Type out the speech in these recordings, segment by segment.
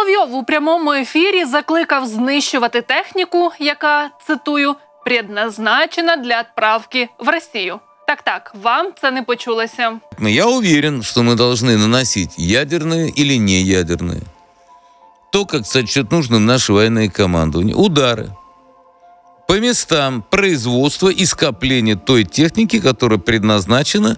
Соловйов у прямому ефірі закликав знищувати техніку, яка цитую предназначена для відправки в Росію. Так, так, вам це не почулося. Но я уверен, что мы должны наносить ядерные или не ядерные. То, как сочет нужным наше военное командование. Удары по местам производства и скопления той техники, которая предназначена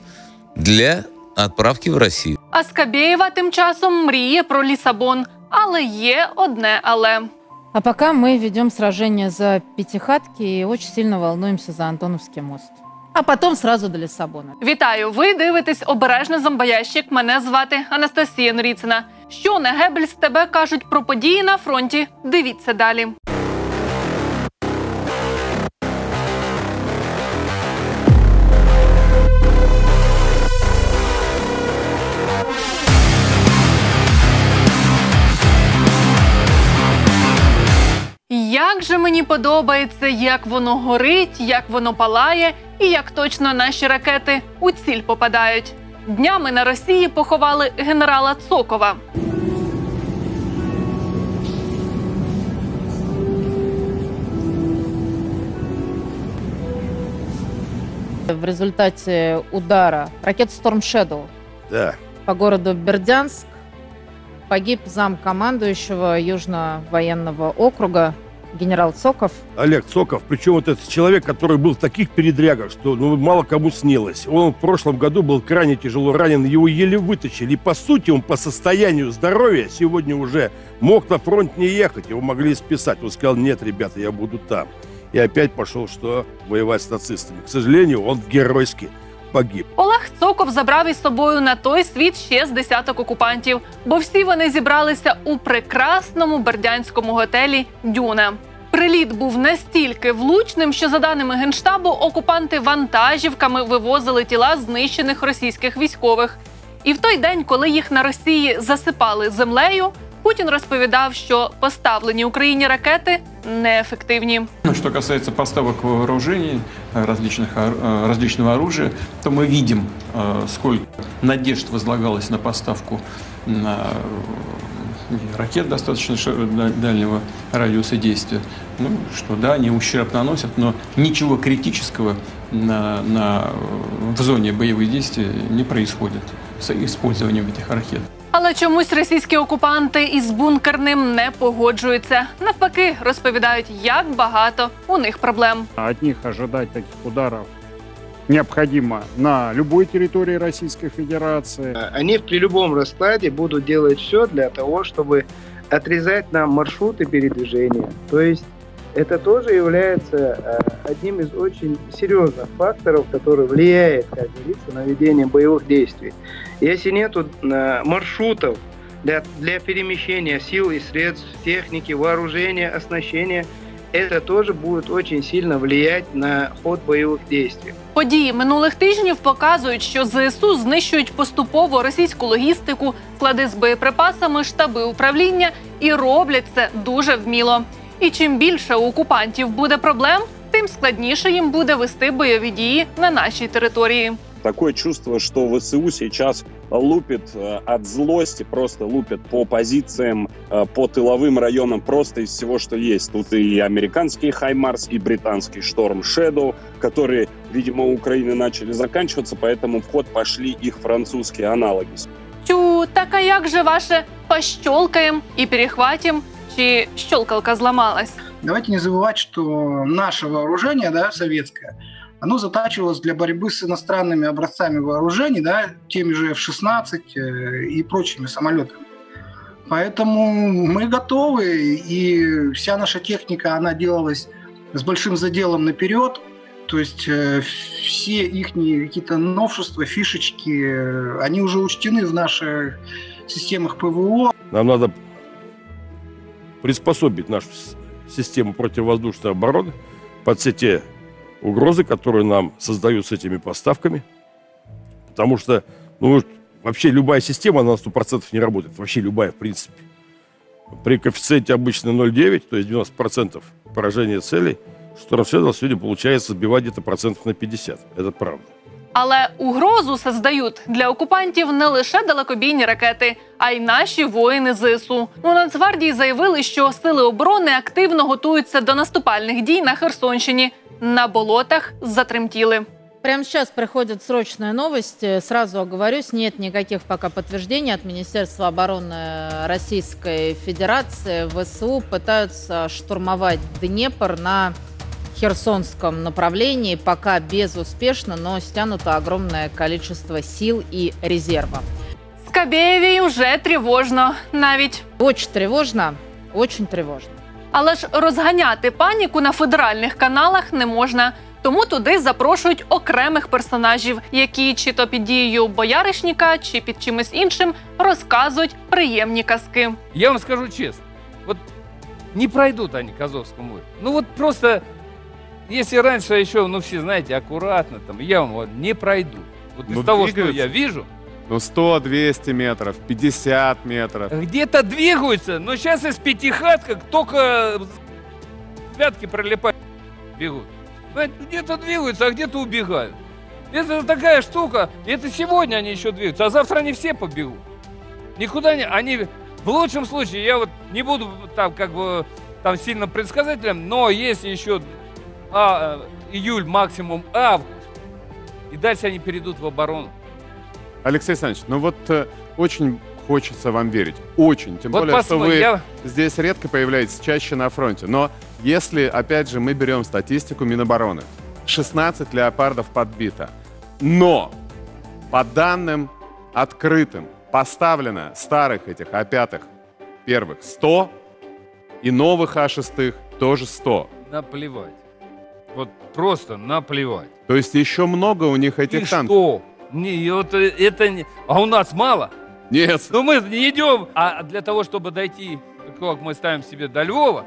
для отправки в Россию. А Скабєєва тим часом мріє про Лісабон. Але є одне але. А пока мы ведем сражение за Пятихатки и очень сильно волнуемся за Антоновский мост. А потом сразу до Лиссабона. Вітаю! Ви дивитесь обережно зомбоящик. Мене звати Анастасія Норіцина. Що на Гебельс тебе кажуть про події на фронті? Дивіться далі. Же мені подобається, як воно горить, як воно палає, і як точно наші ракети у ціль попадають. Днями на Росії поховали генерала Цокова. В результате удара ракет Storm Shadow Да. по городу Бердянск погиб зам командующего Южно-военного округа генерал Цоков. Олег Цоков, причем вот этот человек, который был в таких передрягах, что ну, мало кому снилось. Он в прошлом году был крайне тяжело ранен, его еле вытащили. И по сути он по состоянию здоровья сегодня уже мог на фронт не ехать, его могли списать. Он сказал, нет, ребята, я буду там. И опять пошел, что воевать с нацистами. К сожалению, он геройски погиб. Олег Цоков забрав із собою на той світ ще з десяток окупантів, бо всі вони зібралися у прекрасному бердянському готелі Дюна. Приліт був настільки влучним, що за даними генштабу, окупанти вантажівками вивозили тіла знищених російських військових. І в той день, коли їх на Росії засипали землею, Путін розповідав, що поставлені Україні ракети неефективні. Ну, Что касается поставок вооружений, э, различных, э, различного оружия, то мы видим, э, сколько надежд возлагалось на поставку на э, ракет достаточно дальнего радиуса действия. Ну, что да, они ущерб наносят, но ничего критического на, на, в зоне боевых действий не происходит с использованием этих ракет. Але чомусь російські окупанти із бункерним не погоджуються. Навпаки, розповідають, як багато у них проблем. От них ожидать таких ударов необходимо на любой территории Российской Федерации. Они при любом раскладе будут делать все для того, чтобы отрезать нам маршруты передвижения. То есть это тоже является э, одним из очень серьезных факторов, который влияет, как говорится, на ведение боевых действий. Если нет маршрутов для, для перемещения сил и средств, техники, вооружения, оснащения, это тоже будет очень сильно влиять на ход боевых действий. Події минулих тижнів показують, що ЗСУ знищують поступово російську логістику, склади з боєприпасами, штаби управління і роблять це дуже вміло. І чим більше у окупантів буде проблем, тим складніше їм буде вести бойові дії на нашій території. Такое чувство, что ВСУ сейчас лупит э, от злости, просто лупит по позициям, э, по тыловым районам, просто из всего, что есть. Тут и американский Хаймарс, и британский Шторм Shadow, которые, видимо, у Украины начали заканчиваться, поэтому в ход пошли их французские аналоги. Тю, так а як же ваше пощолкаєм і перехватім? Чи щолкалка зламалась? Давайте не забывать, что наше вооружение, да, советское, оно затачивалось для борьбы с иностранными образцами вооружений, да, теми же F-16 э, и прочими самолетами. Поэтому мы готовы, и вся наша техника, она делалась с большим заделом наперед, то есть э, все их какие-то новшества, фишечки, э, они уже учтены в наших системах ПВО, Нам надо приспособить нашу систему противовоздушной обороны под все те угрозы, которые нам создают с этими поставками. Потому что, ну, вообще любая система, она на 100% не работает. Вообще любая, в принципе. При коэффициенте обычно 0,9, то есть 90% поражения целей, Storm Shadow сегодня получается сбивать где-то процентов на 50. Это правда. Але угрозу создають для окупантів не лише далекобійні ракети, а й наші воїни ЗСУ. У Нацгвардії заявили, що сили оборони активно готуються до наступальних дій на Херсонщині. На болотах затремтіли. Прямо сейчас приходят срочные новости. Сразу оговорюсь, нет никаких пока подтверждений от Министерства обороны Российской Федерации. ВСУ пытаются штурмовать Днепр на Херсонском направлении. Пока безуспешно, но стянуто огромное количество сил и резерва. Скабєєві вже тривожно навіть. Очень тревожно, очень тревожно. Але ж розганяти паніку на федеральних каналах не можна. Тому туди запрошують окремих персонажів, які чи то під дією бояришніка, чи під чимось іншим розказують приємні казки. Я вам скажу честно, вот не пройдут они к Азовскому. Ну вот просто, если раньше еще, ну все знаете, аккуратно, там, я вам вот не пройду. Вот из Ну, того, что двигаются. я вижу, Ну, 100, 200 метров, 50 метров. где-то двигаются, но сейчас из пятихаток только с пятки пролипают, бегут. Знаете, Где-то двигаются, а где-то убегают. Это такая штука, это сегодня они еще двигаются, а завтра они все побегут. Никуда не... Они, в лучшем случае, я вот не буду там как бы там сильно предсказателем, но если еще а, июль, максимум август, и дальше они перейдут в оборону. Алексей Александрович, ну вот э, очень хочется вам верить. Очень. Тем Вот более, что вы я- здесь редко появляетесь, чаще на фронте. Но если, опять же, мы берем статистику Минобороны, 16 леопардов подбито. Но по данным открытым поставлено старых этих А5 первых 100 и новых А6 тоже 100. Наплевать. Вот просто наплевать. То есть еще много у них этих И танков. что? Не, и вот э, это не... А у нас мало? Нет. Ну мы не идем. А для того, чтобы дойти, как мы ставим себе до Львова,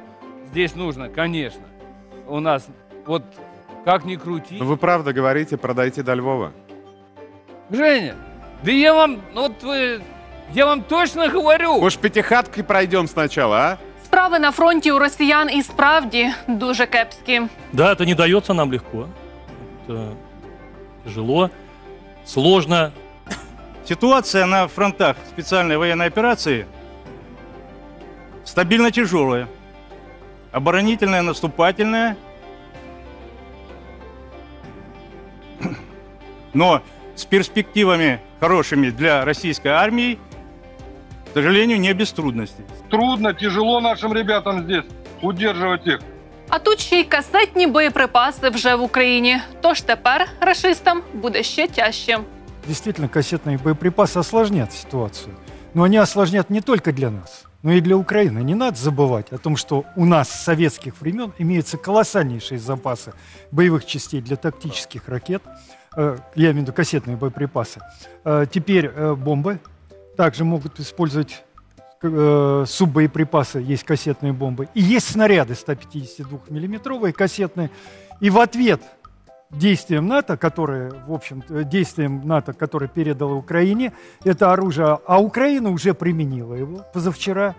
здесь нужно, конечно, у нас вот как ни крути. Ну, Вы правда говорите продайте до Львова? Женя, да я вам, ну вот вы, я вам точно говорю. Может, пятихаткой пройдем сначала, а? Справи на фронті у росіян і справді дуже кепські. Да, это не дается нам легко. Это тяжело, сложно. Ситуация на фронтах специальной военной операции стабильно тяжелая. Оборонительная, наступательная. Но с перспективами хорошими для российской армии, к сожалению, не без трудностей. Трудно, тяжело нашим ребятам здесь удерживать их. А тут ще й касетні боєприпаси вже в Україні. Тож тепер рашистам буде ще тяжче. Действительно, кассетные боеприпасы осложнят ситуацию. Но они осложнят не только для нас, но и для Украины. Не надо забывать о том, что у нас с советских времен имеются колоссальнейшие запасы боевых частей для тактических ракет. Э, Я имею в виду кассетные боеприпасы. Э, Теперь э, бомбы также могут использовать э, суббоеприпасы, есть кассетные бомбы. И есть снаряды 152-миллиметровые кассетные. И в ответ действиям НАТО, которые, в общем действиям НАТО, которые передало Украине, это оружие, а Украина уже применила его позавчера.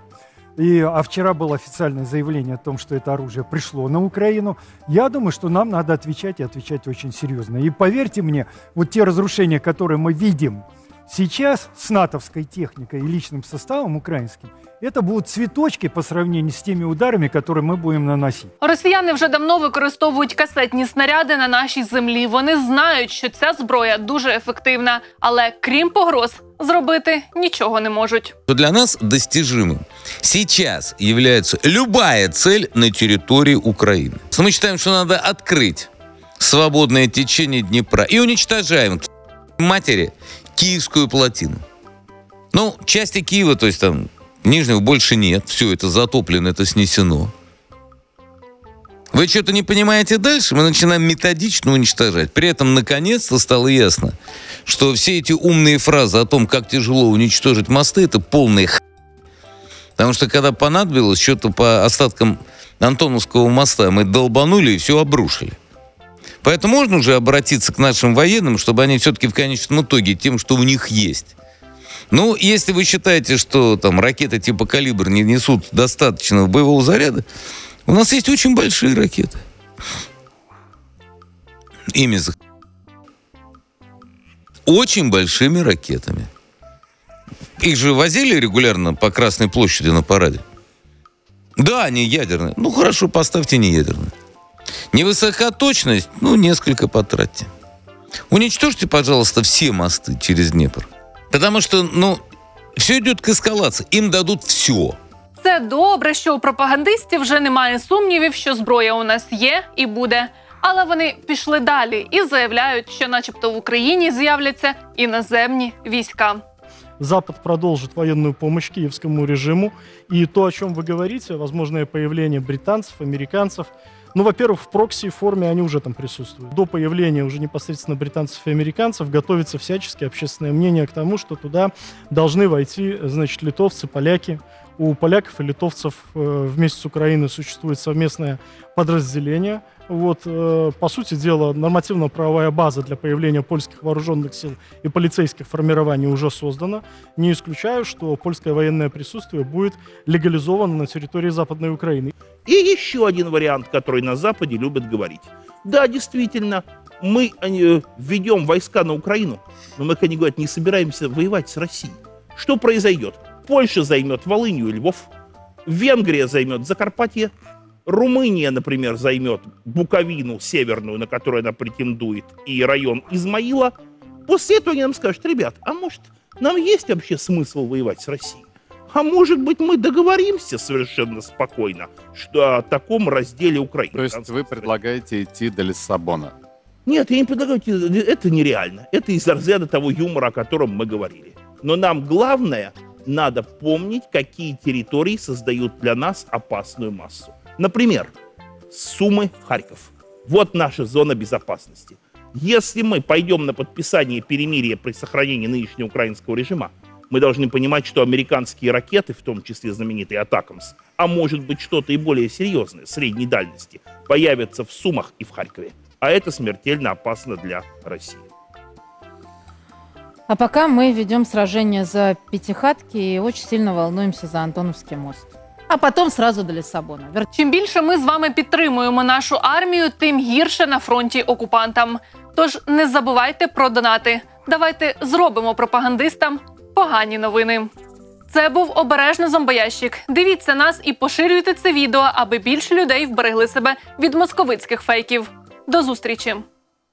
И, а вчера было официальное заявление о том, что это оружие пришло на Украину. Я думаю, что нам надо отвечать и отвечать очень серьезно. И поверьте мне, вот те разрушения, которые мы видим сейчас с натовской техникой и личным составом украинским, это будут цветочки по сравнению с теми ударами, которые мы будем наносить. Росіяни вже давно використовують касетні снаряди на нашій землі. Вони знають, що ця зброя дуже ефективна, але крім погроз, зробити нічого не можуть. то для нас достижимым сейчас является любая цель на территории Украины. Мы считаем, что надо открыть свободное течение Днепра и уничтожаем к матери Киевскую плотину. Ну, части Киева, то есть там Нижнего больше нет, все это затоплено, это снесено. Вы что-то не понимаете дальше, мы начинаем методично уничтожать. При этом, наконец-то, стало ясно, что все эти умные фразы о том, как тяжело уничтожить мосты, это полная х... Потому что когда понадобилось, что-то по остаткам Антоновского моста мы долбанули и все обрушили. Поэтому можно уже обратиться к нашим военным, чтобы они все-таки в конечном итоге тем, что у них есть. Ну, если вы считаете, что там ракеты типа «Калибр» не несут достаточного боевого заряда, у нас есть очень большие ракеты. Ими за... очень большими ракетами. Их же возили регулярно по Красной площади на параде. Да, они ядерные. Ну хорошо, поставьте не ядерные. Невысока точность, ну несколько потратьте. Уничтожьте, пожалуйста, все мосты через Днепр. Потому что, ну, все идет к эскалации. Им дадут все. Це добре, що у пропагандистів вже немає сумнівів, що зброя у нас є і буде. Але вони пішли далі і заявляють, що, начебто, в Україні з'являться іноземні війська. Запад продолжит военную помощь киевскому режиму. И то, о чем вы говорите, возможное появление британцев, американцев, ну, во-первых, в прокси форме они уже там присутствуют. До появления уже непосредственно британцев и американцев готовится всячески общественное мнение к тому, что туда должны войти, значит, литовцы, поляки. У поляков и литовцев э, вместе с Украиной существует совместное подразделение. Вот, э, по сути дела, нормативно-правовая база для появления польских вооруженных сил и полицейских формирований уже создана. Не исключаю, что польское военное присутствие будет легализовано на территории Западной Украины. И еще один вариант, который на Западе любят говорить. Да, действительно, мы э, введем войска на Украину, но мы, как они говорят, не собираемся воевать с Россией. Что произойдет? Польша займет Волынью и Львов, Венгрия займет Закарпатье, Румыния, например, займет Буковину северную, на которую она претендует, и район Измаила. После этого они нам скажут, ребят, а может, нам есть вообще смысл воевать с Россией? А может быть, мы договоримся совершенно спокойно что о таком разделе Украины. То есть вы предлагаете идти до Лиссабона? Нет, я не предлагаю, идти- это нереально. Это из разряда того юмора, о котором мы говорили. Но нам главное, надо помнить, какие территории создают для нас опасную массу. Например, Сумы, Харьков. Вот наша зона безопасности. Если мы пойдем на подписание перемирия при сохранении нынешнего украинского режима, мы должны понимать, что американские ракеты, в том числе знаменитые «Атакамс», а может быть что-то и более серьезное, средней дальности, появятся в Сумах и в Харькове. А это смертельно опасно для России. А пока мы ведем сражение за Пятихатки и очень сильно волнуемся за Антоновский мост. А потом сразу до Лиссабона. Вер- Чим більше ми з вами підтримуємо нашу армію, тим гірше на фронті окупантам. Тож не забувайте про донати. Давайте зробимо пропагандистам погані новини. Це був обережно зомбоящик. Дивіться нас і поширюйте це відео, аби більше людей вберегли себе від московицьких фейків. До зустрічі!